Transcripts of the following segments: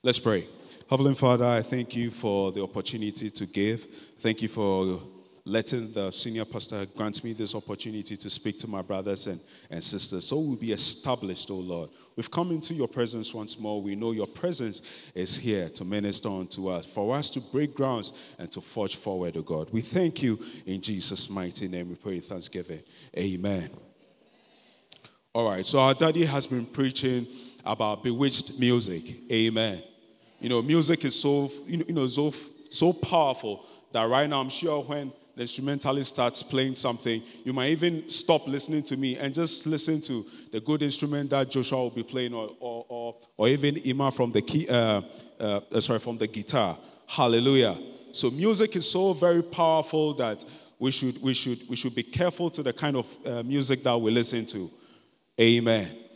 Let's pray. Heavenly Father, I thank you for the opportunity to give. Thank you for letting the senior pastor grant me this opportunity to speak to my brothers and, and sisters. So we'll be established, oh Lord. We've come into your presence once more. We know your presence is here to minister unto us, for us to break grounds and to forge forward, oh God. We thank you in Jesus' mighty name. We pray thanksgiving. Amen. All right, so our daddy has been preaching about bewitched music. Amen. You know, music is so, you know, so, so powerful that right now I'm sure when the instrumentalist starts playing something, you might even stop listening to me and just listen to the good instrument that Joshua will be playing, or, or, or, or even Ima from the key, uh, uh, uh, sorry, from the guitar. Hallelujah. So music is so very powerful that we should, we should, we should be careful to the kind of uh, music that we listen to. Amen.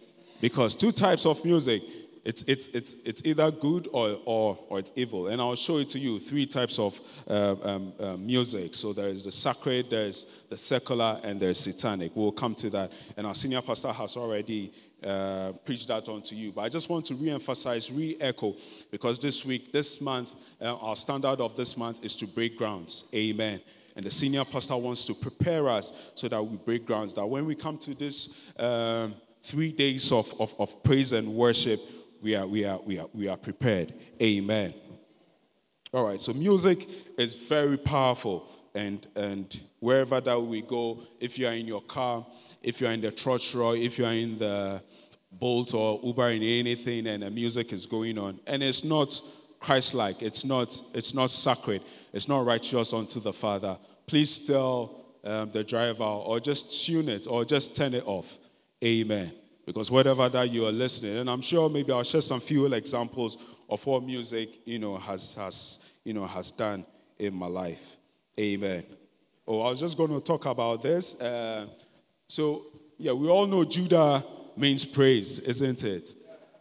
Because two types of music it's, it's, it's, it's either good or, or, or it's evil. And I'll show it to you three types of uh, um, uh, music. So there is the sacred, there's the secular, and there's satanic. We'll come to that. And our senior pastor has already uh, preached that on to you. But I just want to re emphasize, re echo, because this week, this month, uh, our standard of this month is to break grounds. Amen. And the senior pastor wants to prepare us so that we break grounds. That when we come to this um, three days of, of, of praise and worship, we are, we are, we are, we are prepared. Amen. All right, so music is very powerful. And, and wherever that we go, if you are in your car, if you are in the church if you are in the Bolt or Uber in anything and the music is going on, and it's not Christ-like, it's not, it's not sacred, it's not righteous unto the Father, please tell um, the driver or just tune it or just turn it off. Amen. Because whatever that you are listening, and I'm sure maybe I'll share some few examples of what music, you know, has, has, you know, has done in my life. Amen. Oh, I was just going to talk about this. Uh, so, yeah, we all know Judah means praise, isn't it?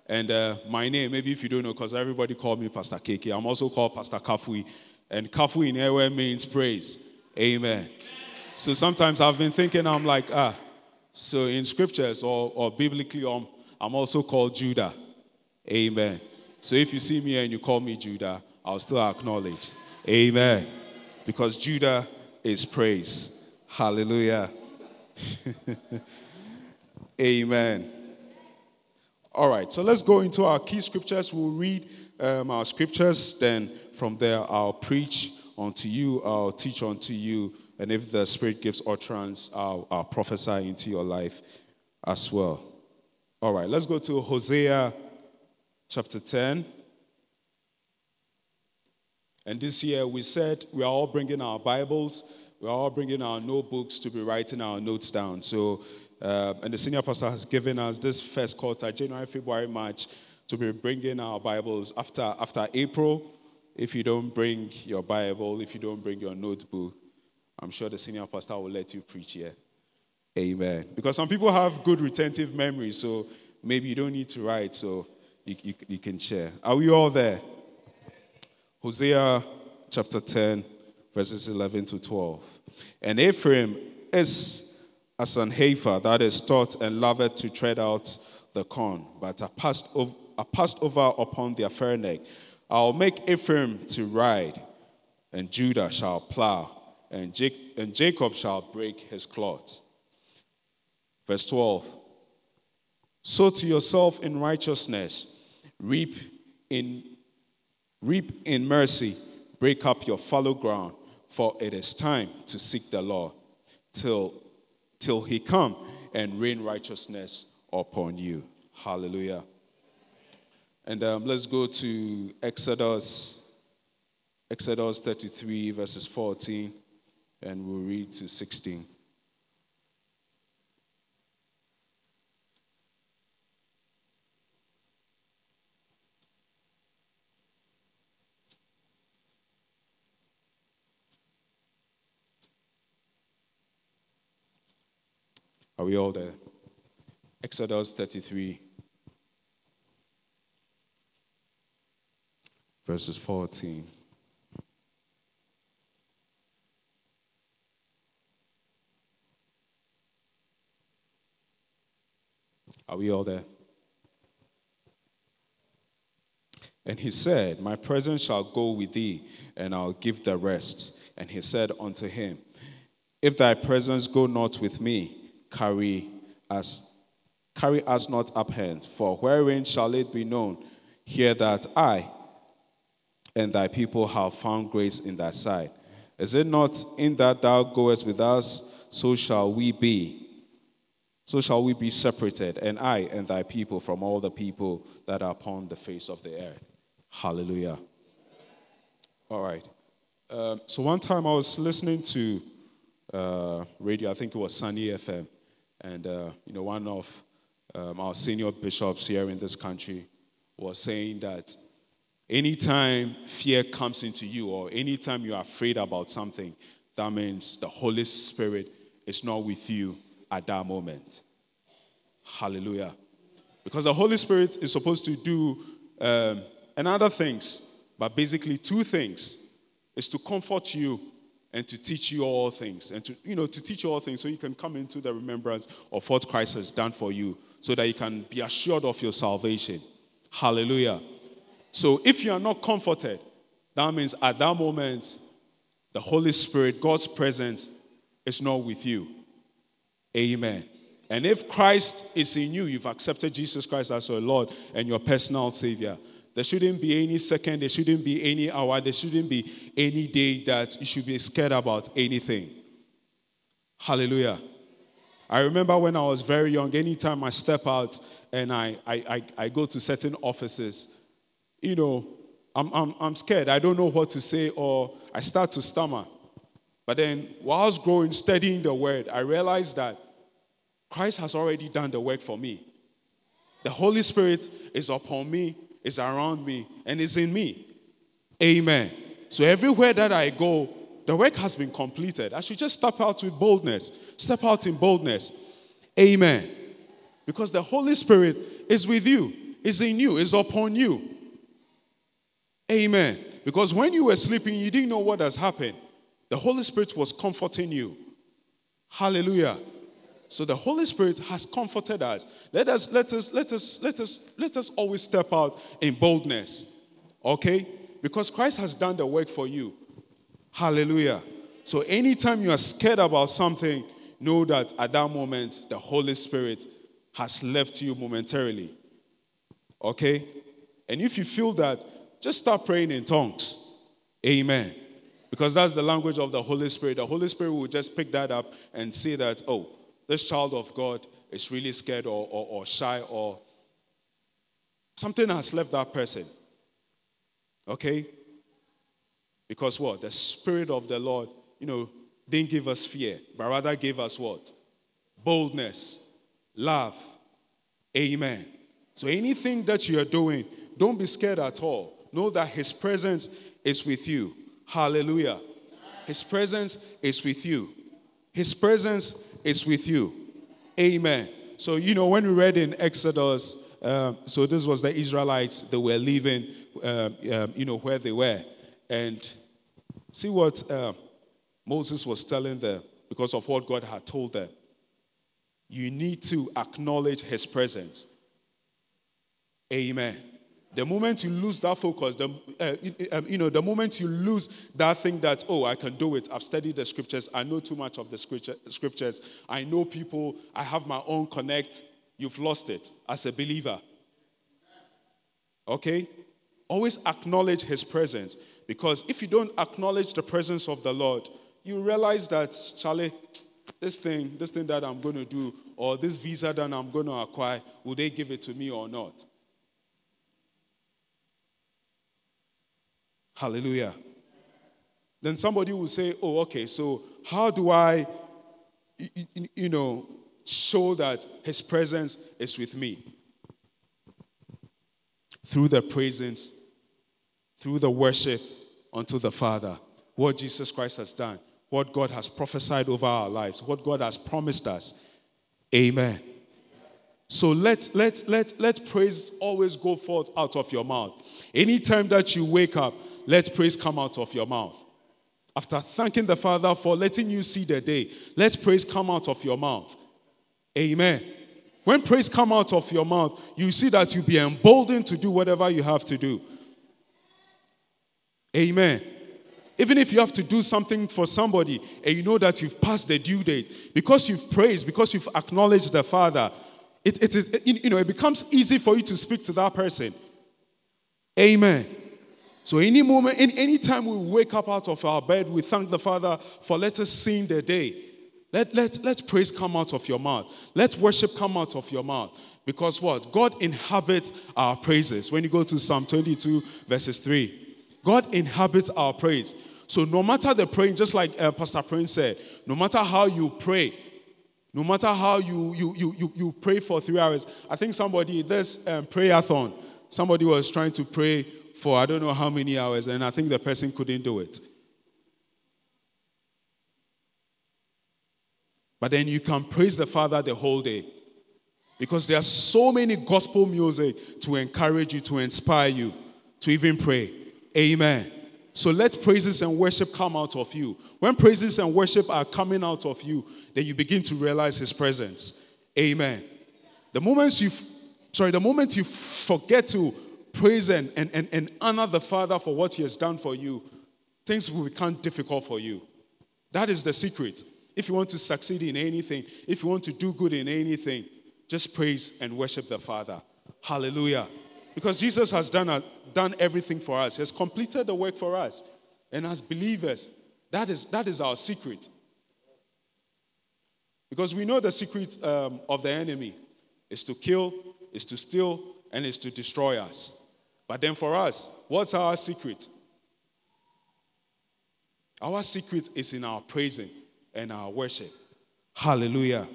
And uh, my name, maybe if you don't know, because everybody called me Pastor KK, I'm also called Pastor Kafui. And Kafui in Ewe means praise. Amen. So sometimes I've been thinking, I'm like, ah, so in scriptures or, or biblically, um, I'm also called Judah. Amen. So if you see me and you call me Judah, I'll still acknowledge. Amen. Because Judah is praise. Hallelujah. Amen. All right, so let's go into our key scriptures. We'll read um, our scriptures, then from there I'll preach unto you, I'll teach unto you and if the Spirit gives utterance, I'll, I'll prophesy into your life as well. All right, let's go to Hosea chapter 10. And this year we said we are all bringing our Bibles, we are all bringing our notebooks to be writing our notes down. So, uh, and the senior pastor has given us this first quarter, January, February, March, to be bringing our Bibles after, after April. If you don't bring your Bible, if you don't bring your notebook, I'm sure the senior pastor will let you preach here. Amen. Because some people have good retentive memory, so maybe you don't need to write, so you, you, you can share. Are we all there? Hosea chapter 10, verses 11 to 12. And Ephraim is as an heifer that is taught and loveth to tread out the corn, but are passed over, passed over upon their fair neck. I'll make Ephraim to ride, and Judah shall plow and, Jacob shall break his cloth. Verse 12 Sow to yourself in righteousness, reap in, reap in mercy, break up your fallow ground, for it is time to seek the Lord till, till he come and rain righteousness upon you. Hallelujah. And um, let's go to Exodus, Exodus 33, verses 14 and we'll read to 16. Are we all there? Exodus 33, verses 14. Are we all there? And he said, My presence shall go with thee, and I'll give the rest. And he said unto him, If thy presence go not with me, carry us, carry us not up hence. For wherein shall it be known here that I and thy people have found grace in thy sight? Is it not in that thou goest with us, so shall we be? So shall we be separated, and I and thy people from all the people that are upon the face of the earth. Hallelujah. All right. Um, so one time I was listening to uh, radio, I think it was Sunny FM, and uh, you know one of um, our senior bishops here in this country was saying that anytime fear comes into you or anytime you're afraid about something, that means the Holy Spirit is not with you at that moment. Hallelujah. Because the Holy Spirit is supposed to do um, and other things, but basically two things is to comfort you and to teach you all things and to you know to teach you all things so you can come into the remembrance of what Christ has done for you so that you can be assured of your salvation. Hallelujah. So if you are not comforted, that means at that moment the Holy Spirit, God's presence is not with you. Amen. And if Christ is in you, you've accepted Jesus Christ as your Lord and your personal Savior. There shouldn't be any second, there shouldn't be any hour, there shouldn't be any day that you should be scared about anything. Hallelujah. I remember when I was very young, anytime I step out and I, I, I, I go to certain offices, you know, I'm, I'm, I'm scared. I don't know what to say, or I start to stammer. But then, was growing, studying the word, I realized that Christ has already done the work for me. The Holy Spirit is upon me, is around me, and is in me. Amen. So everywhere that I go, the work has been completed. I should just step out with boldness. Step out in boldness. Amen. Because the Holy Spirit is with you, is in you, is upon you. Amen. Because when you were sleeping, you didn't know what has happened. The Holy Spirit was comforting you. Hallelujah. So the Holy Spirit has comforted us. Let us let us let us let us let us always step out in boldness. Okay? Because Christ has done the work for you. Hallelujah. So anytime you are scared about something, know that at that moment the Holy Spirit has left you momentarily. Okay? And if you feel that, just start praying in tongues. Amen. Because that's the language of the Holy Spirit. The Holy Spirit will just pick that up and say that, oh, this child of God is really scared or, or, or shy or something has left that person. Okay? Because what? The Spirit of the Lord, you know, didn't give us fear, but rather gave us what? Boldness, love. Amen. So anything that you are doing, don't be scared at all. Know that His presence is with you. Hallelujah. His presence is with you. His presence is with you. Amen. So, you know, when we read in Exodus, um, so this was the Israelites, they were leaving, um, um, you know, where they were. And see what uh, Moses was telling them because of what God had told them. You need to acknowledge his presence. Amen. The moment you lose that focus, the, uh, um, you know, the moment you lose that thing that, oh, I can do it, I've studied the scriptures, I know too much of the scripture, scriptures, I know people, I have my own connect, you've lost it as a believer. Okay? Always acknowledge his presence. Because if you don't acknowledge the presence of the Lord, you realize that, Charlie, this thing, this thing that I'm going to do, or this visa that I'm going to acquire, will they give it to me or not? Hallelujah. Then somebody will say, oh, okay, so how do I, you know, show that his presence is with me? Through the presence, through the worship unto the Father, what Jesus Christ has done, what God has prophesied over our lives, what God has promised us. Amen. So let let let let praise always go forth out of your mouth. Anytime that you wake up, let praise come out of your mouth. After thanking the Father for letting you see the day, let praise come out of your mouth. Amen. When praise come out of your mouth, you see that you be emboldened to do whatever you have to do. Amen. Even if you have to do something for somebody and you know that you've passed the due date, because you've praised, because you've acknowledged the Father, it, it is, you know, it becomes easy for you to speak to that person. Amen. So any moment, any, time we wake up out of our bed, we thank the Father for let us sing the day. Let, let, let praise come out of your mouth. Let worship come out of your mouth. Because what? God inhabits our praises. When you go to Psalm 22, verses 3, God inhabits our praise. So no matter the praying, just like uh, Pastor Prince said, no matter how you pray, no matter how you, you, you, you, you pray for three hours, I think somebody, this um, prayathon, somebody was trying to pray for I don't know how many hours, and I think the person couldn't do it. But then you can praise the Father the whole day. Because there are so many gospel music to encourage you, to inspire you, to even pray. Amen. So let praises and worship come out of you. When praises and worship are coming out of you, then you begin to realize his presence. Amen. The moments you sorry, the moment you forget to praise and, and, and, and honor the Father for what He has done for you, things will become difficult for you. That is the secret. If you want to succeed in anything, if you want to do good in anything, just praise and worship the Father. Hallelujah. Because Jesus has done, a, done everything for us, He has completed the work for us. And as believers, that is, that is our secret. Because we know the secret um, of the enemy is to kill, is to steal, and is to destroy us. But then for us, what's our secret? Our secret is in our praising and our worship. Hallelujah.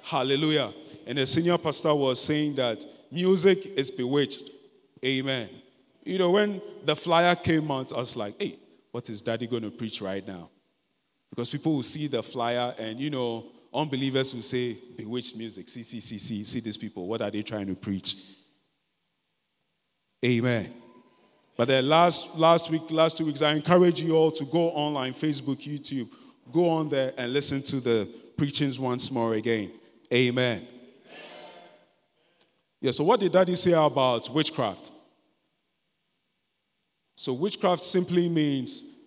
Hallelujah. And the senior pastor was saying that music is bewitched. Amen. You know, when the flyer came out, I was like, hey, what is daddy going to preach right now? Because people will see the flyer and, you know, unbelievers will say, bewitched music. See, see, see, see, see these people. What are they trying to preach? Amen. But then last, last week, last two weeks, I encourage you all to go online, Facebook, YouTube, go on there and listen to the preachings once more again. Amen. Yeah, so what did Daddy say about witchcraft? So, witchcraft simply means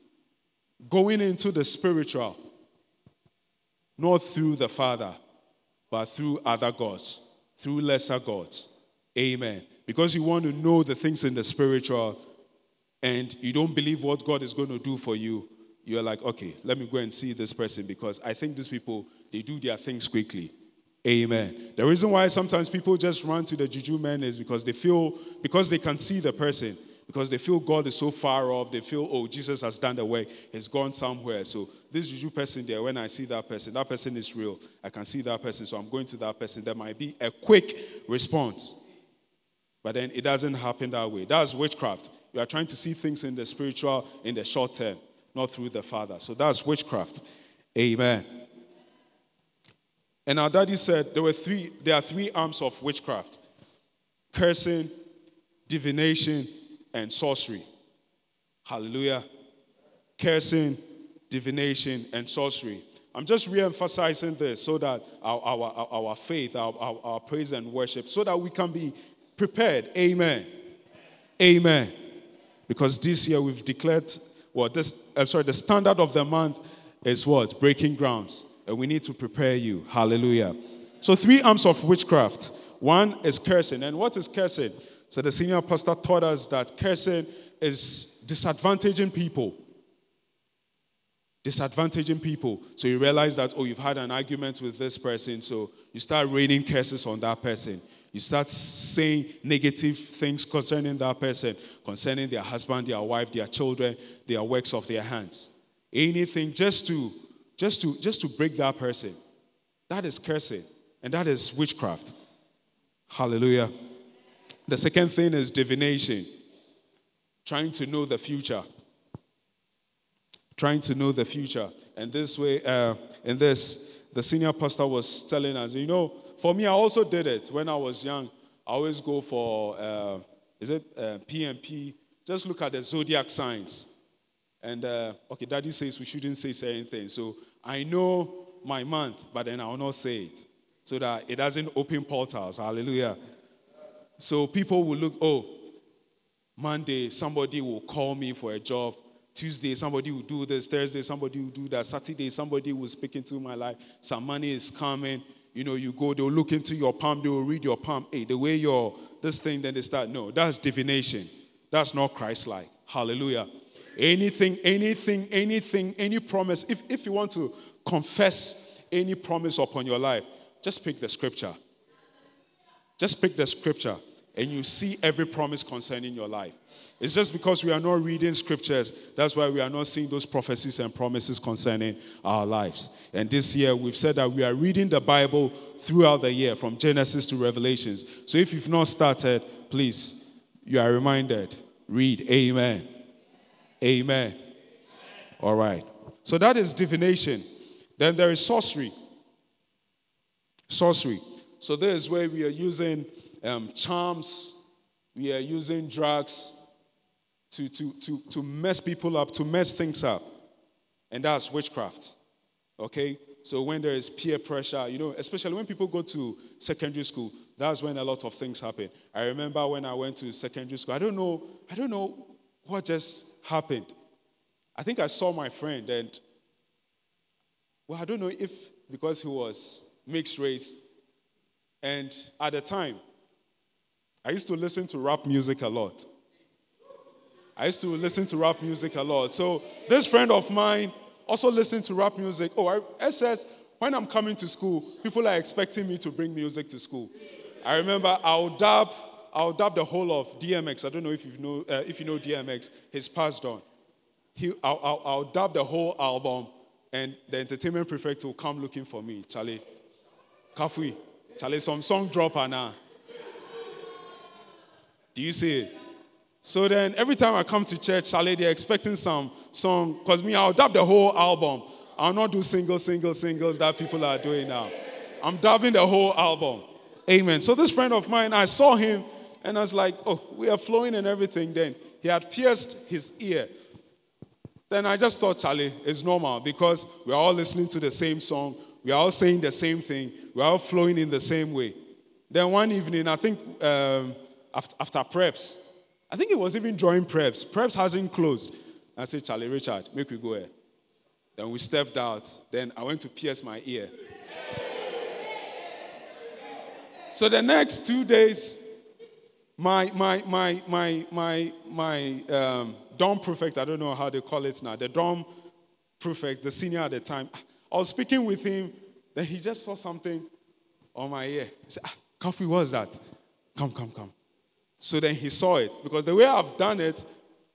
going into the spiritual, not through the Father, but through other gods, through lesser gods. Amen because you want to know the things in the spiritual and you don't believe what God is going to do for you, you're like, okay, let me go and see this person because I think these people, they do their things quickly. Amen. The reason why sometimes people just run to the juju men is because they feel, because they can see the person, because they feel God is so far off, they feel, oh, Jesus has done the work, he's gone somewhere. So this juju person there, when I see that person, that person is real. I can see that person, so I'm going to that person. There might be a quick response. But then it doesn't happen that way. That's witchcraft. You are trying to see things in the spiritual in the short term, not through the Father. So that's witchcraft. Amen. And our daddy said there were three, there are three arms of witchcraft cursing, divination, and sorcery. Hallelujah. Cursing, divination, and sorcery. I'm just re-emphasizing this so that our, our, our, faith, our, our, our praise and worship, so that we can be prepared. Amen. Amen. Because this year we've declared what this I'm sorry, the standard of the month is what? Breaking grounds. And we need to prepare you. Hallelujah. So three arms of witchcraft. One is cursing. And what is cursing? So the senior pastor taught us that cursing is disadvantaging people. Disadvantaging people. So you realize that, oh, you've had an argument with this person, so you start raining curses on that person. You start saying negative things concerning that person, concerning their husband, their wife, their children, their works of their hands. Anything just to just to just to break that person. That is cursing, and that is witchcraft. Hallelujah. The second thing is divination. Trying to know the future. Trying to know the future. And this way, uh, in this, the senior pastor was telling us, you know, for me, I also did it when I was young. I always go for, uh, is it uh, PMP? Just look at the zodiac signs. And, uh, okay, daddy says we shouldn't say certain things. So I know my month, but then I will not say it. So that it doesn't open portals. Hallelujah. So people will look, oh, Monday, somebody will call me for a job. Tuesday, somebody will do this. Thursday, somebody will do that. Saturday, somebody will speak into my life. Some money is coming. You know, you go, they'll look into your palm, they will read your palm. Hey, the way you're this thing, then they start. No, that's divination. That's not Christ like. Hallelujah. Anything, anything, anything, any promise. If, if you want to confess any promise upon your life, just pick the scripture. Just pick the scripture and you see every promise concerning your life. It's just because we are not reading scriptures, that's why we are not seeing those prophecies and promises concerning our lives. And this year, we've said that we are reading the Bible throughout the year, from Genesis to Revelations. So if you've not started, please, you are reminded read. Amen. Amen. All right. So that is divination. Then there is sorcery. Sorcery. So this is where we are using um, charms, we are using drugs to, to, to, to mess people up, to mess things up. And that's witchcraft. Okay? So when there is peer pressure, you know, especially when people go to secondary school, that's when a lot of things happen. I remember when I went to secondary school, I don't know, I don't know what just happened. I think I saw my friend and well, I don't know if because he was mixed race. And at the time, I used to listen to rap music a lot. I used to listen to rap music a lot. So this friend of mine also listened to rap music. Oh, it says when I'm coming to school, people are expecting me to bring music to school. I remember I'll dub, I'll dub the whole of DMX. I don't know if you know uh, if you know DMX. He's passed on. He, I'll, I'll, I'll dub the whole album, and the entertainment prefect will come looking for me. Charlie, Kafui, Charlie, some song dropper now. Do you see it? So then every time I come to church, Charlie, they're expecting some song, because me, I'll dub the whole album. I'll not do single, single, singles that people are doing now. I'm dubbing the whole album. Amen. So this friend of mine, I saw him and I was like, oh, we are flowing and everything. Then he had pierced his ear. Then I just thought, Charlie, it's normal because we're all listening to the same song. We're all saying the same thing. We're all flowing in the same way. Then one evening, I think um, after, after preps, I think it was even during preps. Preps hasn't closed. I said, Charlie, Richard, make we go here. Then we stepped out. Then I went to pierce my ear. So the next two days, my my my my my my um, dorm prefect, I don't know how they call it now, the dorm prefect, the senior at the time, I was speaking with him, then he just saw something on my ear. He said, ah, Kafui, what was that? Come, come, come. So then he saw it. Because the way I've done it,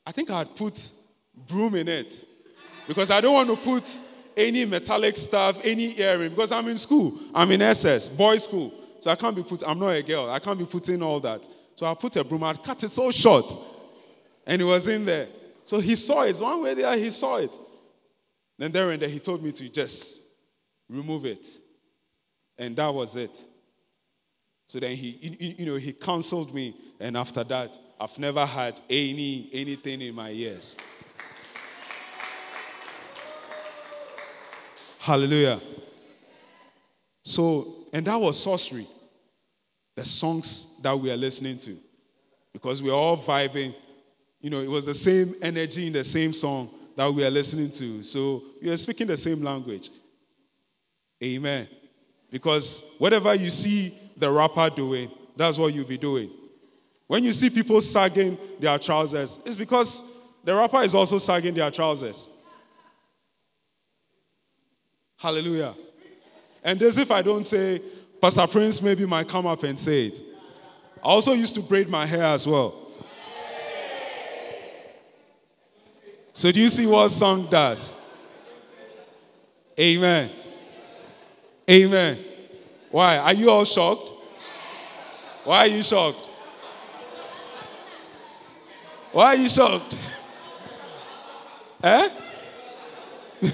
I think I had put broom in it. Because I don't want to put any metallic stuff, any earring, because I'm in school. I'm in SS, boys' school. So I can't be put, I'm not a girl. I can't be putting all that. So I put a broom, i cut it so short. And it was in there. So he saw it. One way there, he saw it. Then there and there, he told me to just remove it. And that was it. So then he, you know, he counseled me and after that, I've never had any anything in my ears. Hallelujah. So, and that was sorcery. The songs that we are listening to. Because we are all vibing. You know, it was the same energy in the same song that we are listening to. So we are speaking the same language. Amen. Because whatever you see the rapper doing, that's what you'll be doing. When you see people sagging their trousers, it's because the rapper is also sagging their trousers. Hallelujah. And as if I don't say, Pastor Prince maybe might come up and say it. I also used to braid my hair as well. So, do you see what song does? Amen. Amen. Why? Are you all shocked? Why are you shocked? Why are you shocked? eh?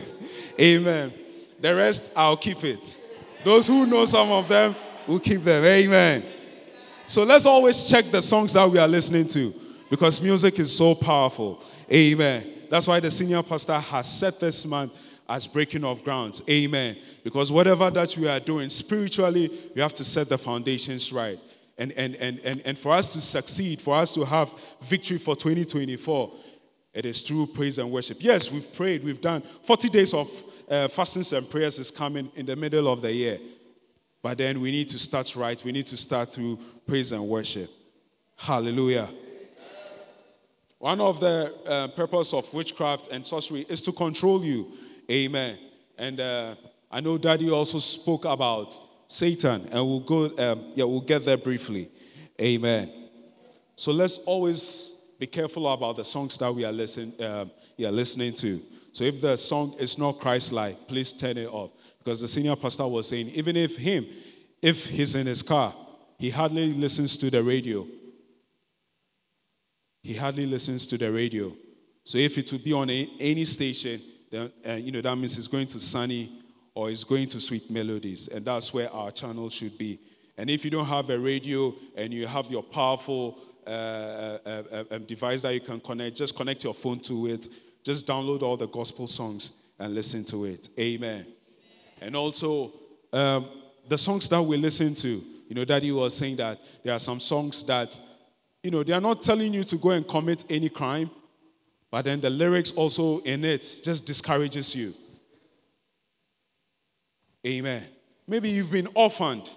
Amen. The rest, I'll keep it. Those who know some of them will keep them. Amen. So let's always check the songs that we are listening to because music is so powerful. Amen. That's why the senior pastor has set this month as breaking of grounds. Amen. Because whatever that we are doing spiritually, we have to set the foundations right. And, and, and, and, and for us to succeed, for us to have victory for 2024, it is through praise and worship. Yes, we've prayed, we've done 40 days of uh, fastings and prayers is coming in the middle of the year. But then we need to start right. We need to start through praise and worship. Hallelujah. One of the uh, purpose of witchcraft and sorcery is to control you. Amen. And uh, I know Daddy also spoke about Satan, and we'll go. Um, yeah, we'll get there briefly. Amen. So let's always be careful about the songs that we are listening. Um, yeah, listening to. So if the song is not Christ-like, please turn it off. Because the senior pastor was saying, even if him, if he's in his car, he hardly listens to the radio. He hardly listens to the radio. So if it would be on a, any station, then uh, you know that means he's going to Sunny or it's going to Sweet Melodies, and that's where our channel should be. And if you don't have a radio and you have your powerful uh, uh, uh, uh device that you can connect, just connect your phone to it just download all the gospel songs and listen to it. Amen. And also, um, the songs that we listen to, you know, Daddy was saying that there are some songs that, you know, they are not telling you to go and commit any crime, but then the lyrics also in it just discourages you. Amen. Maybe you've been orphaned.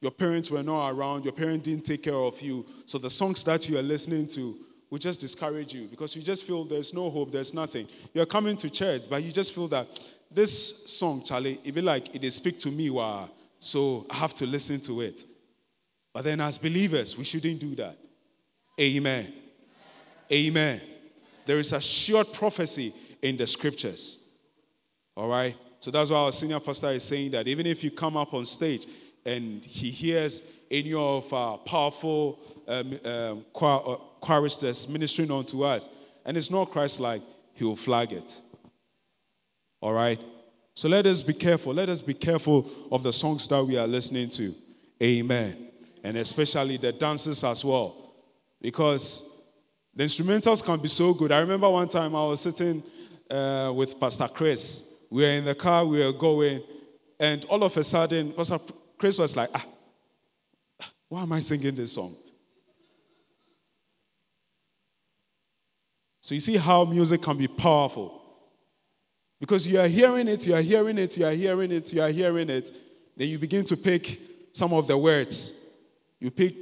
Your parents were not around, your parents didn't take care of you. So the songs that you are listening to will just discourage you because you just feel there's no hope, there's nothing. You're coming to church, but you just feel that this song, Charlie, it be like it speak to me, wow, so I have to listen to it. But then as believers, we shouldn't do that. Amen. Amen. There is a short prophecy in the scriptures. All right? So that's why our senior pastor is saying that even if you come up on stage and he hears any of our powerful um, um, uh, choristers ministering unto us, and it's not Christ like, he will flag it. All right? So let us be careful. Let us be careful of the songs that we are listening to. Amen. And especially the dances as well. Because the instrumentals can be so good. I remember one time I was sitting uh, with Pastor Chris. We were in the car, we were going, and all of a sudden, Pastor Chris was like, ah, why am I singing this song? So you see how music can be powerful. Because you are hearing it, you are hearing it, you are hearing it, you are hearing it. Then you begin to pick some of the words. You pick,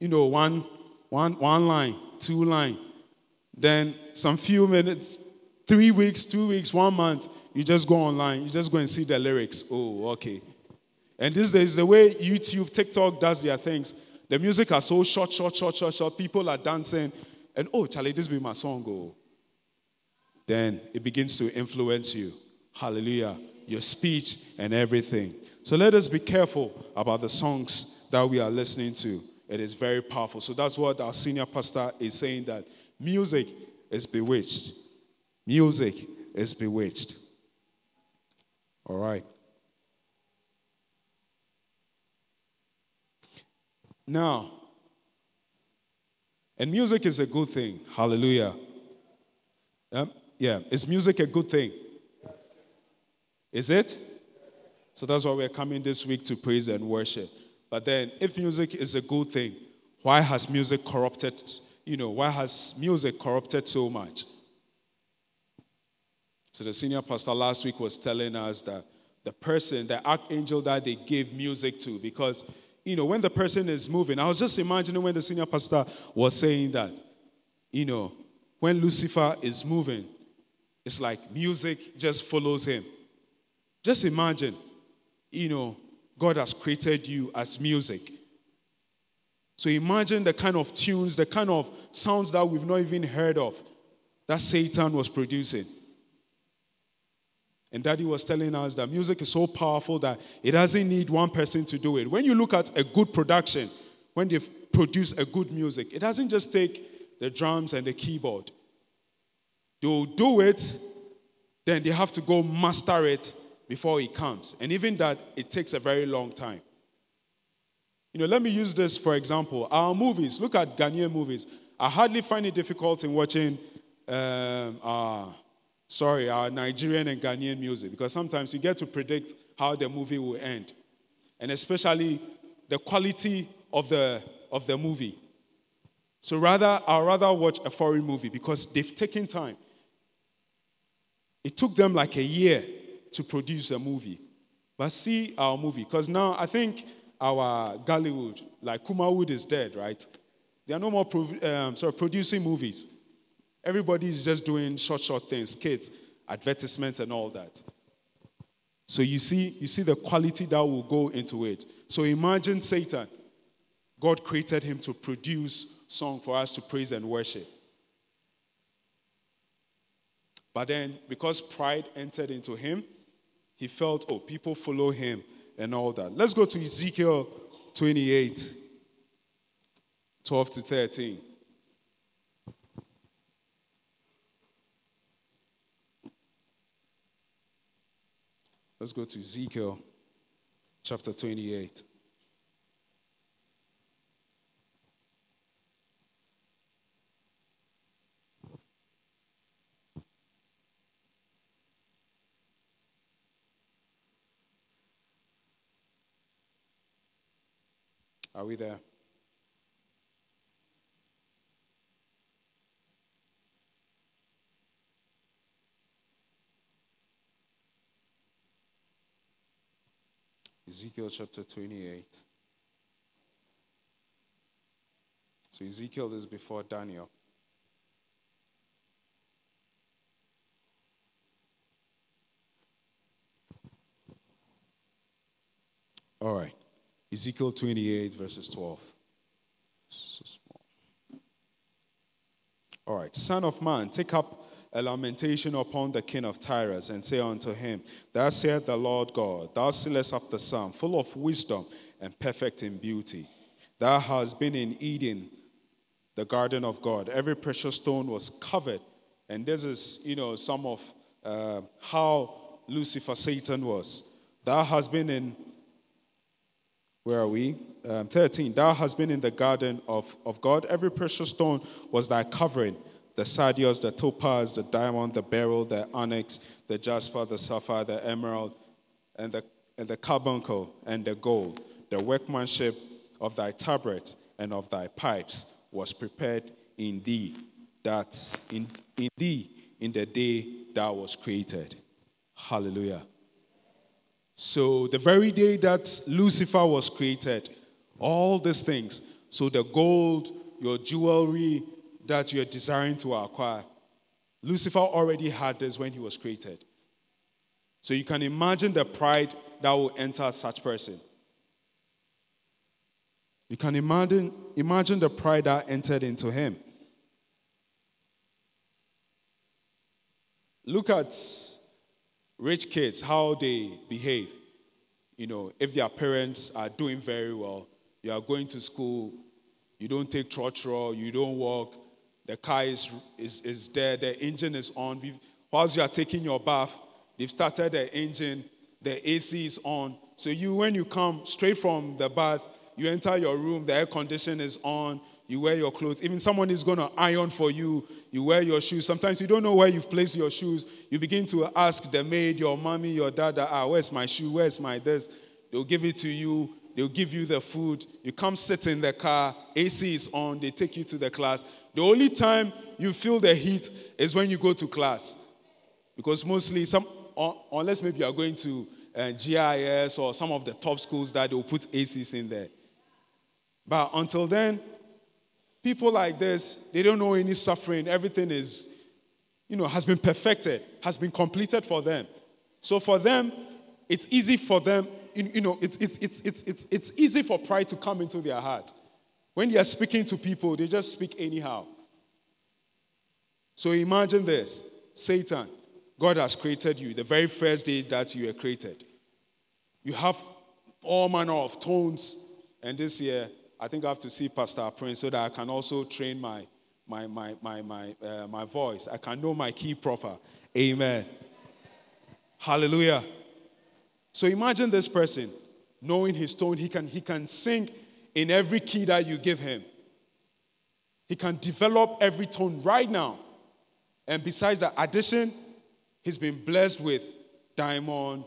you know, one, one, one line, two line. Then some few minutes, three weeks, two weeks, one month, you just go online, you just go and see the lyrics. Oh, okay. And these is the way YouTube, TikTok does their things, the music are so short, short, short, short, short. People are dancing and oh, Charlie, this be my song, oh. Then it begins to influence you. Hallelujah. Your speech and everything. So let us be careful about the songs that we are listening to. It is very powerful. So that's what our senior pastor is saying that music is bewitched. Music is bewitched. All right. Now, and music is a good thing. Hallelujah. Um, yeah, is music a good thing? Is it? So that's why we're coming this week to praise and worship. But then, if music is a good thing, why has music corrupted? You know, why has music corrupted so much? So the senior pastor last week was telling us that the person, the archangel that they gave music to, because you know, when the person is moving, I was just imagining when the senior pastor was saying that, you know, when Lucifer is moving, it's like music just follows him. Just imagine, you know, God has created you as music. So imagine the kind of tunes, the kind of sounds that we've not even heard of that Satan was producing. And Daddy was telling us that music is so powerful that it doesn't need one person to do it. When you look at a good production, when they produce a good music, it doesn't just take the drums and the keyboard. They'll do it, then they have to go master it before it comes. And even that, it takes a very long time. You know, let me use this for example. Our movies, look at Ghanaian movies. I hardly find it difficult in watching um, uh, sorry, our Nigerian and Ghanaian music, because sometimes you get to predict how the movie will end. And especially the quality of the, of the movie. So rather, I'd rather watch a foreign movie because they've taken time. It took them like a year to produce a movie. But see our movie, because now I think our Gollywood, like Kumawood is dead, right? They are no more um, sorry, producing movies. Everybody is just doing short, short things, kids, advertisements, and all that. So you see, you see the quality that will go into it. So imagine Satan. God created him to produce song for us to praise and worship. But then, because pride entered into him, he felt, oh, people follow him and all that. Let's go to Ezekiel 28 12 to 13. Let's go to Ezekiel chapter 28. Are we there? Ezekiel chapter 28. So Ezekiel is before Daniel. All right. Ezekiel 28, verses 12. So small. All right. Son of man, take up a lamentation upon the king of Tyrus and say unto him, Thus saith the Lord God, Thou sealest up the sun, full of wisdom and perfect in beauty. Thou hast been in Eden, the garden of God. Every precious stone was covered. And this is, you know, some of uh, how Lucifer, Satan was. Thou hast been in where are we? Um, 13. Thou hast been in the garden of, of God. Every precious stone was thy covering the sardius, the topaz, the diamond, the beryl, the onyx, the jasper, the sapphire, the emerald, and the, and the carbuncle, and the gold. The workmanship of thy tabret and of thy pipes was prepared in thee, that in, in thee in the day thou was created. Hallelujah. So, the very day that Lucifer was created, all these things, so the gold, your jewelry that you're desiring to acquire, Lucifer already had this when he was created. So, you can imagine the pride that will enter such person. You can imagine, imagine the pride that entered into him. Look at rich kids, how they behave. You know, if their parents are doing very well, you are going to school, you don't take trotro, you don't walk, the car is, is, is there, the engine is on. Whilst you are taking your bath, they've started the engine, the AC is on. So you, when you come straight from the bath, you enter your room, the air condition is on, you wear your clothes. Even someone is going to iron for you. You wear your shoes. Sometimes you don't know where you've placed your shoes. You begin to ask the maid, your mommy, your dad, ah, where's my shoe? Where's my this? They'll give it to you. They'll give you the food. You come sit in the car. AC is on. They take you to the class. The only time you feel the heat is when you go to class. Because mostly, some, unless maybe you are going to uh, GIS or some of the top schools that they'll put ACs in there. But until then, People like this, they don't know any suffering. Everything is, you know, has been perfected, has been completed for them. So for them, it's easy for them, you know, it's, it's, it's, it's, it's, it's easy for pride to come into their heart. When they are speaking to people, they just speak anyhow. So imagine this Satan, God has created you the very first day that you were created. You have all manner of tones, and this year I think I have to see Pastor Prince so that I can also train my, my, my, my, my, uh, my voice. I can know my key proper. Amen. Hallelujah. So imagine this person knowing his tone. He can, he can sing in every key that you give him. He can develop every tone right now. And besides that addition, he's been blessed with diamond,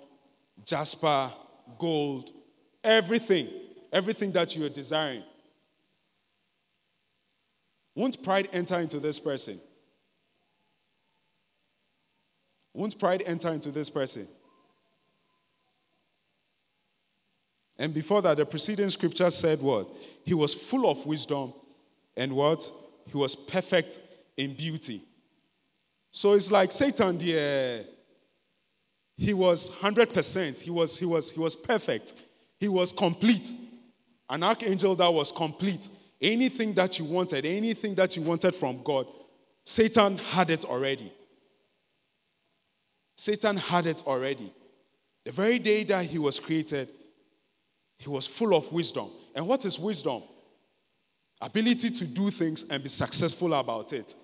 jasper, gold, everything, everything that you are desiring. Won't pride enter into this person? Won't pride enter into this person? And before that, the preceding scripture said what? He was full of wisdom and what? He was perfect in beauty. So it's like Satan, the, uh, he was 100%. He was, he, was, he was perfect. He was complete. An archangel that was complete. Anything that you wanted, anything that you wanted from God, Satan had it already. Satan had it already. The very day that he was created, he was full of wisdom. And what is wisdom? Ability to do things and be successful about it.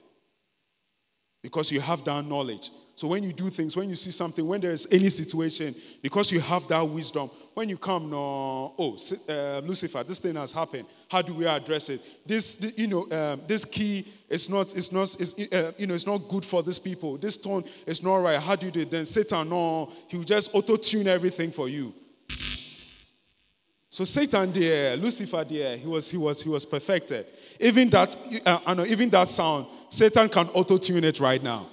Because you have that knowledge. So when you do things, when you see something, when there is any situation, because you have that wisdom, when you come, no, oh, uh, Lucifer, this thing has happened. How do we address it? This, you know, um, this key is not, it's not, it's, uh, you know, it's not good for these people. This tone is not right. How do you do it? Then Satan, no, he will just auto tune everything for you. So Satan there, Lucifer there, he was, he was, he was perfected. Even that, uh, I know, even that sound, Satan can auto tune it right now.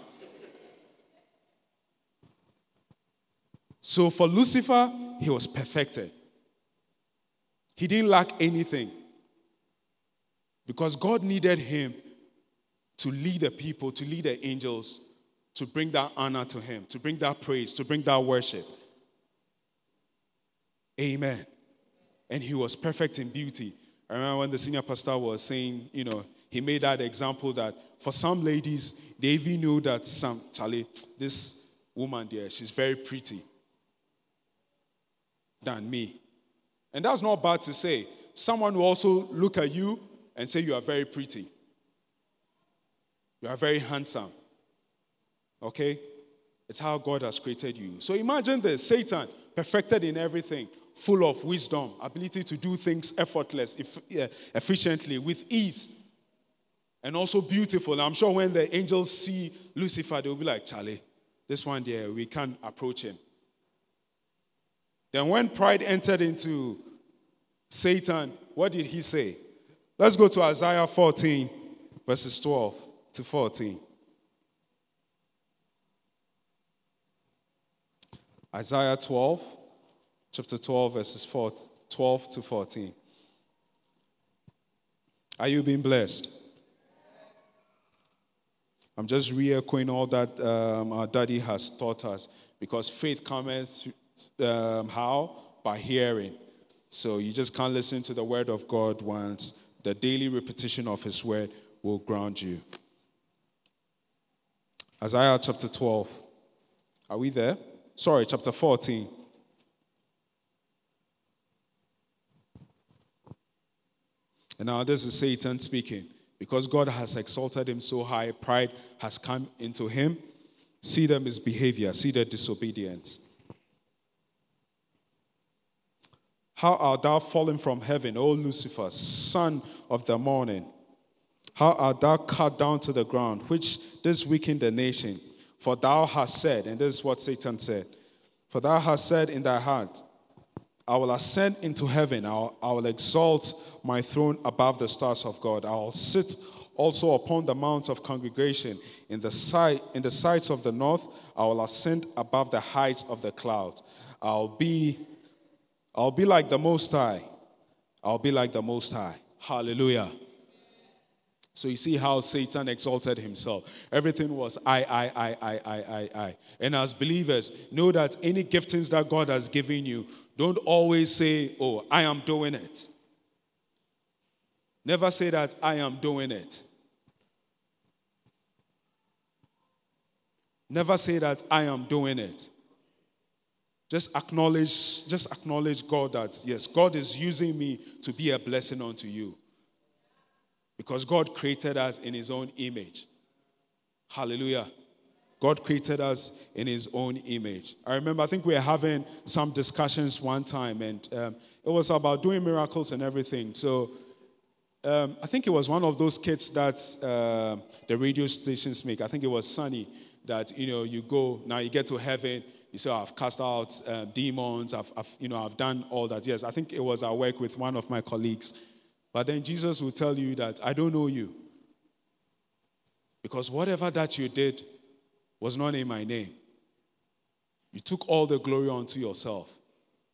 So for Lucifer, he was perfected. He didn't lack anything. Because God needed him to lead the people, to lead the angels, to bring that honor to him, to bring that praise, to bring that worship. Amen. And he was perfect in beauty. I remember when the senior pastor was saying, you know, he made that example that for some ladies, they even know that some, Charlie, this woman there, she's very pretty than me. And that's not bad to say. Someone will also look at you and say you are very pretty. You are very handsome. Okay? It's how God has created you. So imagine this Satan, perfected in everything, full of wisdom, ability to do things effortless, eh, efficiently, with ease, and also beautiful. And I'm sure when the angels see Lucifer, they'll be like, Charlie, this one there, we can't approach him. Then, when pride entered into Satan, what did he say? Let's go to Isaiah 14, verses 12 to 14. Isaiah 12, chapter 12, verses 4, 12 to 14. Are you being blessed? I'm just re echoing all that um, our daddy has taught us because faith cometh um, how? By hearing. So you just can't listen to the word of God once. The daily repetition of his word will ground you. Isaiah chapter 12. Are we there? Sorry, chapter 14. And now this is Satan speaking. Because God has exalted him so high, pride has come into him. See them his behavior, see their disobedience. How art thou fallen from heaven, O Lucifer, son of the morning? How art thou cut down to the ground, which this weakened the nation? For thou hast said, and this is what Satan said, for thou hast said in thy heart, I will ascend into heaven, I will, I will exalt my throne above the stars of God. I will sit also upon the mount of congregation in the sight in the sides of the north. I will ascend above the heights of the clouds. I'll be I'll be like the Most High. I'll be like the Most High. Hallelujah. So you see how Satan exalted himself. Everything was I, I, I, I, I, I, I. And as believers, know that any giftings that God has given you, don't always say, Oh, I am doing it. Never say that I am doing it. Never say that I am doing it. Just acknowledge, just acknowledge God that, yes, God is using me to be a blessing unto you. Because God created us in His own image. Hallelujah. God created us in His own image. I remember, I think we were having some discussions one time, and um, it was about doing miracles and everything. So um, I think it was one of those kits that uh, the radio stations make. I think it was Sunny that you know you go now you get to heaven you say, I've cast out uh, demons, I've, I've, you know, I've done all that. Yes, I think it was our work with one of my colleagues. But then Jesus will tell you that, I don't know you. Because whatever that you did was not in my name. You took all the glory onto yourself.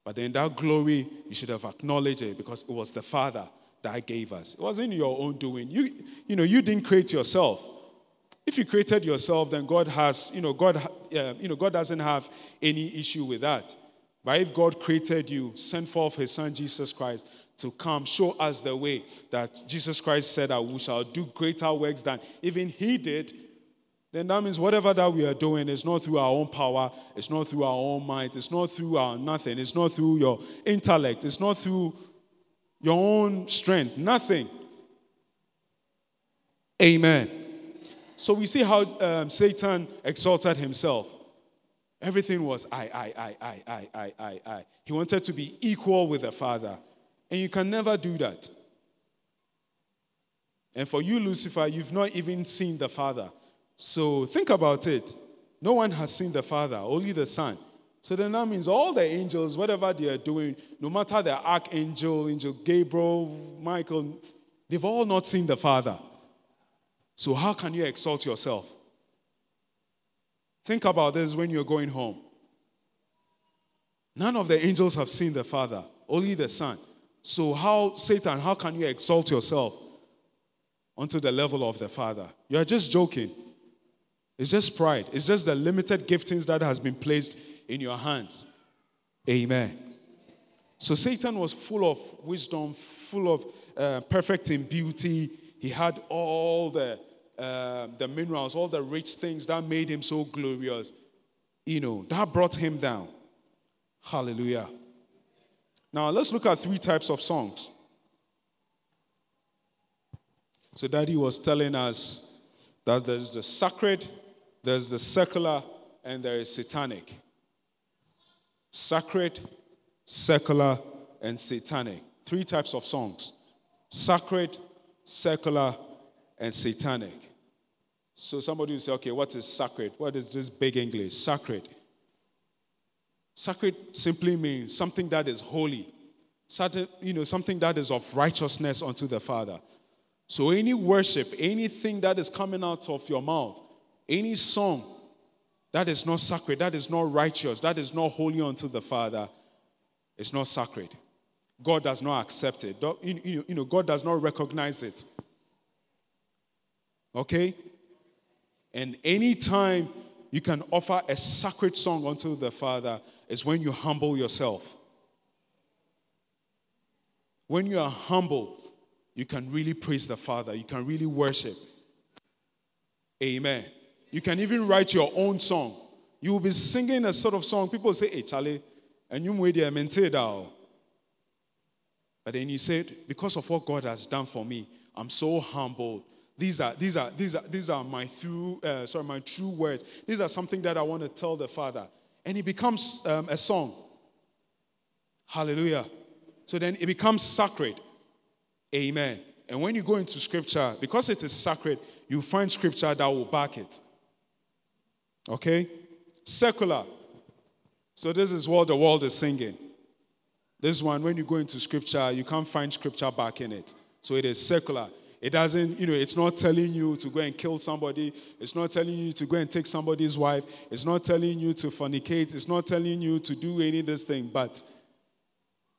But then that glory, you should have acknowledged it because it was the Father that gave us. It wasn't your own doing. You, you know, you didn't create yourself. If you created yourself, then God has, you know, God, uh, you know, God doesn't have any issue with that. But if God created you, sent forth His Son Jesus Christ to come show us the way that Jesus Christ said that we shall do greater works than even He did, then that means whatever that we are doing is not through our own power, it's not through our own might, it's not through our nothing, it's not through your intellect, it's not through your own strength, nothing. Amen. So we see how um, Satan exalted himself. Everything was I, I, I, I, I, I, I, I. He wanted to be equal with the Father. And you can never do that. And for you, Lucifer, you've not even seen the Father. So think about it. No one has seen the Father, only the Son. So then that means all the angels, whatever they are doing, no matter the archangel, angel Gabriel, Michael, they've all not seen the Father. So how can you exalt yourself? Think about this when you're going home. None of the angels have seen the Father, only the Son. So, how, Satan, how can you exalt yourself onto the level of the Father? You're just joking. It's just pride. It's just the limited giftings that has been placed in your hands. Amen. So, Satan was full of wisdom, full of uh, perfect in beauty. He had all the, uh, the minerals, all the rich things that made him so glorious. You know, that brought him down. Hallelujah. Now, let's look at three types of songs. So, Daddy was telling us that there's the sacred, there's the secular, and there is satanic. Sacred, secular, and satanic. Three types of songs sacred, secular, and satanic. So somebody will say, okay, what is sacred? What is this big English? Sacred. Sacred simply means something that is holy, you know, something that is of righteousness unto the Father. So any worship, anything that is coming out of your mouth, any song that is not sacred, that is not righteous, that is not holy unto the Father, is not sacred. God does not accept it. You know, God does not recognize it. Okay? And anytime you can offer a sacred song unto the Father, is when you humble yourself. When you are humble, you can really praise the Father. You can really worship. Amen. You can even write your own song. You will be singing a sort of song. People say, Hey, Charlie, and you made a mental. But then you said, Because of what God has done for me, I'm so humbled. These are, these are, these are, these are my true, uh, sorry, my true words. These are something that I want to tell the Father and it becomes um, a song. Hallelujah. So then it becomes sacred. Amen. And when you go into scripture, because it is sacred, you find scripture that will back it. Okay? Secular. So this is what the world is singing. This one, when you go into scripture, you can't find scripture backing it. So it is secular. It doesn't, you know, it's not telling you to go and kill somebody. It's not telling you to go and take somebody's wife. It's not telling you to fornicate. It's not telling you to do any of this thing. But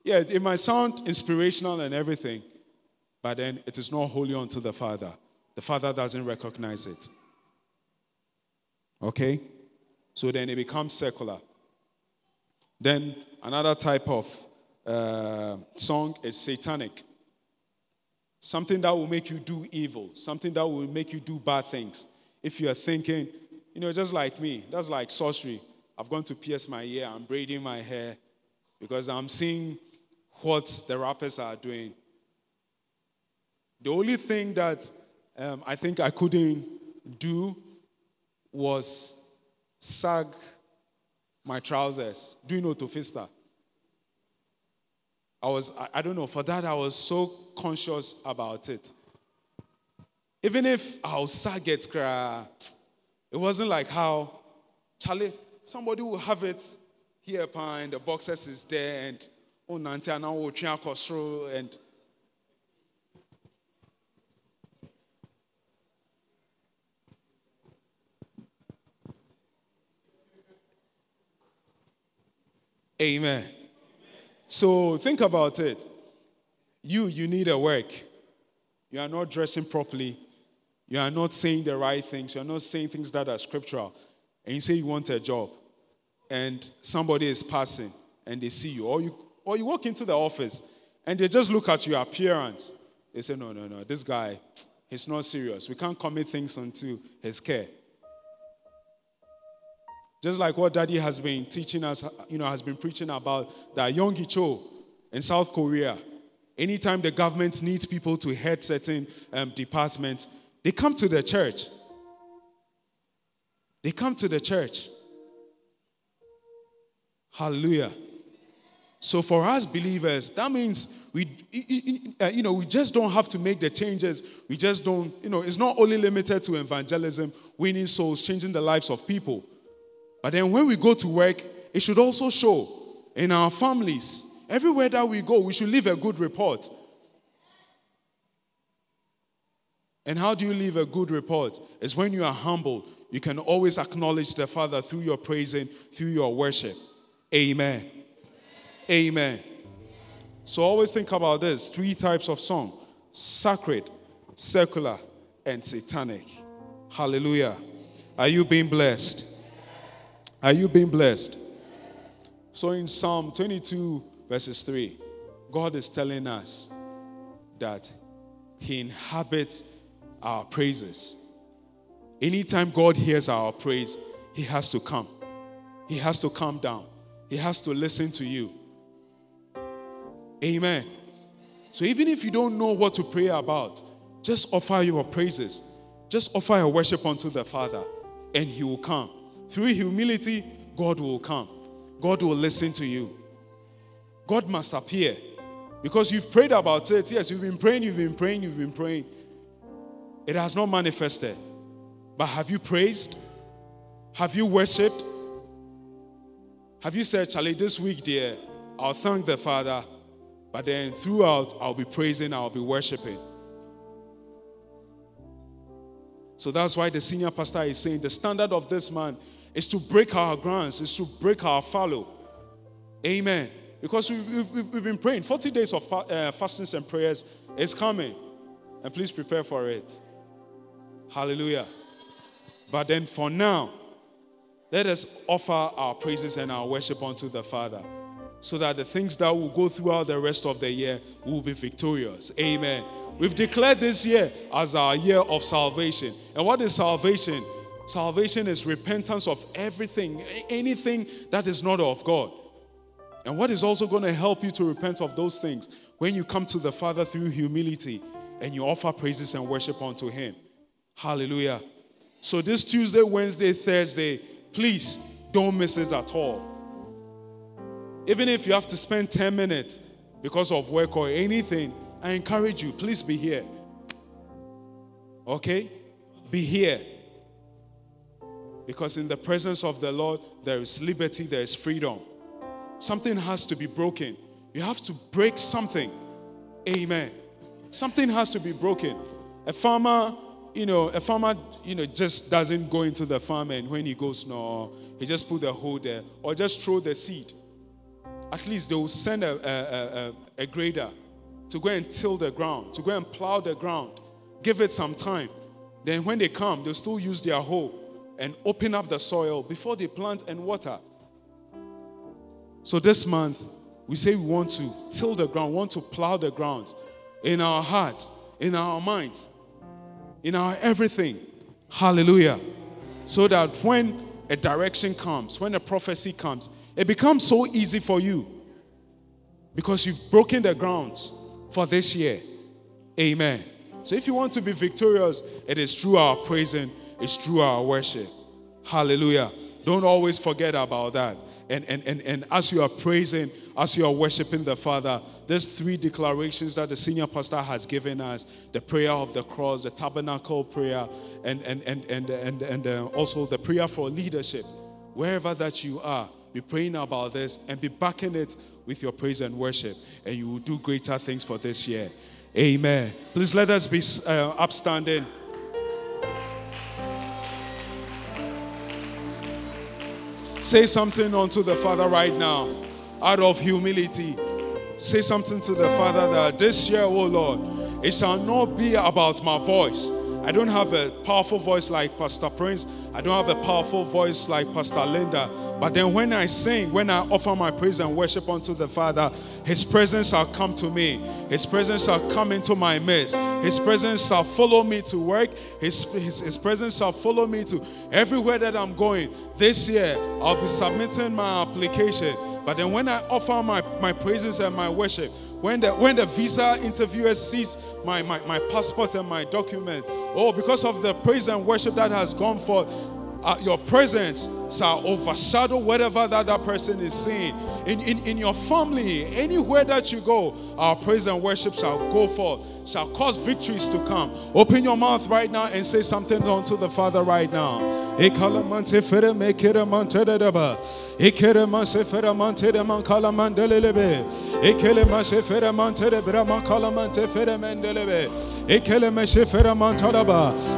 yeah, it might sound inspirational and everything, but then it is not holy unto the Father. The Father doesn't recognize it. Okay? So then it becomes secular. Then another type of uh, song is satanic. Something that will make you do evil, something that will make you do bad things. If you are thinking, you know, just like me, that's like sorcery. I've gone to pierce my ear, I'm braiding my hair because I'm seeing what the rappers are doing. The only thing that um, I think I couldn't do was sag my trousers. Do you know Tofista? I was, I, don't know, for that I was so conscious about it. Even if our get cry, it wasn't like how, Charlie, somebody will have it here and the boxes is there and oh nanti and now and Amen. So think about it. You, you need a work. You are not dressing properly. You are not saying the right things. You are not saying things that are scriptural. And you say you want a job. And somebody is passing and they see you. Or you, or you walk into the office and they just look at your appearance. They say, no, no, no, this guy, he's not serious. We can't commit things onto his care. Just like what Daddy has been teaching us, you know, has been preaching about that Yonggi Cho in South Korea. Anytime the government needs people to head certain um, departments, they come to the church. They come to the church. Hallelujah. So for us believers, that means we, uh, you know, we just don't have to make the changes. We just don't, you know, it's not only limited to evangelism, winning souls, changing the lives of people. But then when we go to work, it should also show in our families. Everywhere that we go, we should leave a good report. And how do you leave a good report? Is when you are humble. You can always acknowledge the Father through your praising, through your worship. Amen. Amen. So always think about this three types of song sacred, secular, and satanic. Hallelujah. Are you being blessed? Are you being blessed? So in Psalm 22, verses 3, God is telling us that He inhabits our praises. Anytime God hears our praise, He has to come. He has to come down. He has to listen to you. Amen. So even if you don't know what to pray about, just offer your praises. Just offer your worship unto the Father, and He will come. Through humility, God will come. God will listen to you. God must appear. Because you've prayed about it. Yes, you've been praying, you've been praying, you've been praying. It has not manifested. But have you praised? Have you worshiped? Have you said, Charlie, this week, dear, I'll thank the Father, but then throughout, I'll be praising, I'll be worshiping. So that's why the senior pastor is saying the standard of this man is to break our grounds, is to break our fallow. Amen. Because we've, we've, we've been praying. 40 days of uh, fastings and prayers is coming. And please prepare for it. Hallelujah. But then for now, let us offer our praises and our worship unto the Father so that the things that will go throughout the rest of the year will be victorious. Amen. We've declared this year as our year of salvation. And what is salvation? Salvation is repentance of everything, anything that is not of God. And what is also going to help you to repent of those things? When you come to the Father through humility and you offer praises and worship unto Him. Hallelujah. So, this Tuesday, Wednesday, Thursday, please don't miss it at all. Even if you have to spend 10 minutes because of work or anything, I encourage you, please be here. Okay? Be here. Because in the presence of the Lord, there is liberty, there is freedom. Something has to be broken. You have to break something. Amen. Something has to be broken. A farmer, you know, a farmer, you know, just doesn't go into the farm and when he goes, no, he just put the hole there or just throw the seed. At least they will send a, a, a, a grader to go and till the ground, to go and plow the ground. Give it some time. Then when they come, they'll still use their hoe and open up the soil before they plant and water. So this month, we say we want to till the ground, want to plow the ground in our heart, in our mind, in our everything. Hallelujah. So that when a direction comes, when a prophecy comes, it becomes so easy for you because you've broken the ground for this year. Amen. So if you want to be victorious, it is through our praising it's through our worship. Hallelujah. Don't always forget about that. And, and, and, and as you are praising, as you are worshiping the Father, there's three declarations that the senior pastor has given us the prayer of the cross, the tabernacle prayer, and, and, and, and, and, and uh, also the prayer for leadership. Wherever that you are, be praying about this and be backing it with your praise and worship, and you will do greater things for this year. Amen. Please let us be uh, upstanding. Say something unto the Father right now. out of humility. Say something to the Father that this year, oh Lord, it shall not be about my voice. I don't have a powerful voice like Pastor Prince. I don't have a powerful voice like Pastor Linda. But then when I sing, when I offer my praise and worship unto the Father, His presence shall come to me. His presence shall come into my midst. His presence shall follow me to work. His, his, his presence shall follow me to everywhere that I'm going. This year, I'll be submitting my application. But then when I offer my, my praises and my worship, when the when the visa interviewer sees my, my, my passport and my document, oh, because of the praise and worship that has gone forth, uh, your presence shall overshadow whatever that that person is seeing. In, in, in your family, anywhere that you go, our praise and worship shall go forth, shall cause victories to come. Open your mouth right now and say something unto the Father right now.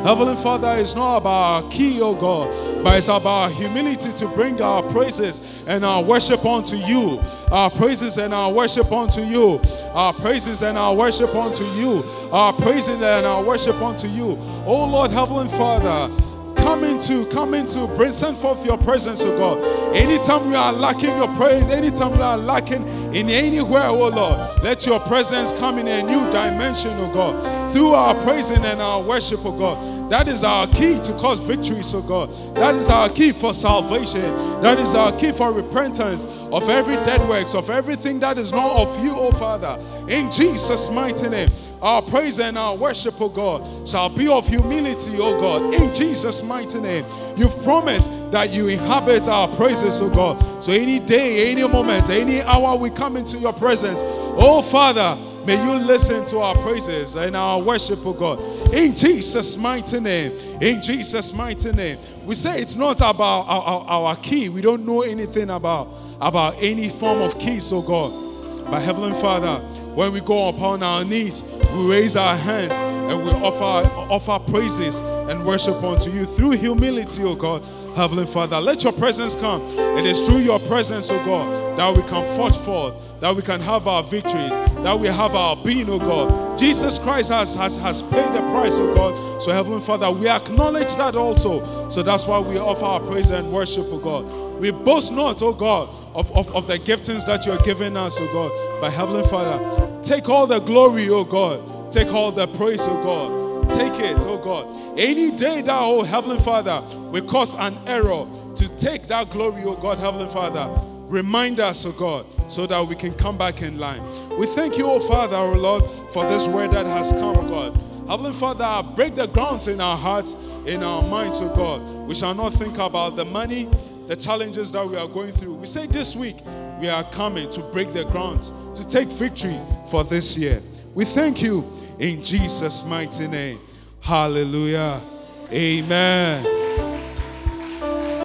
Heavenly Father, it's not about our key, oh God, but it's about our humility to bring our praises and our worship unto you. Our praises and our worship unto you. Our praises and our worship unto you. Our praises and our worship unto you. Oh Lord, Heavenly Father, come into, come into, bring send forth your presence, oh God. Anytime we are lacking your praise, anytime we are lacking in anywhere, oh Lord, let your presence come in a new dimension, oh God. Through our praising and our worship, oh God. That is our key to cause victory, so God. That is our key for salvation. That is our key for repentance of every dead works, of everything that is not of you, oh Father. In Jesus' mighty name, our praise and our worship, oh God, shall be of humility, oh God. In Jesus' mighty name, you've promised that you inhabit our praises, oh God. So any day, any moment, any hour we come into your presence, oh Father, May you listen to our praises and our worship, oh God. In Jesus' mighty name. In Jesus' mighty name. We say it's not about our, our, our key. We don't know anything about, about any form of keys, oh God. But Heavenly Father, when we go upon our knees, we raise our hands and we offer, offer praises and worship unto you through humility, oh God. Heavenly Father, let your presence come. It is through your presence, oh God, that we can forge forth, that we can have our victories, that we have our being, oh God. Jesus Christ has, has, has paid the price, oh God. So, Heavenly Father, we acknowledge that also. So that's why we offer our praise and worship, oh God. We boast not, oh God, of, of, of the giftings that you're giving us, oh God. But Heavenly Father, take all the glory, oh God. Take all the praise, oh God. Take it, oh God. Any day that, oh Heavenly Father, we cause an error to take that glory, oh God, Heavenly Father, remind us, oh God, so that we can come back in line. We thank you, oh Father, oh Lord, for this word that has come, God. Heavenly Father, break the grounds in our hearts, in our minds, oh God. We shall not think about the money, the challenges that we are going through. We say this week, we are coming to break the grounds, to take victory for this year. We thank you in Jesus' mighty name. Hallelujah. Amen.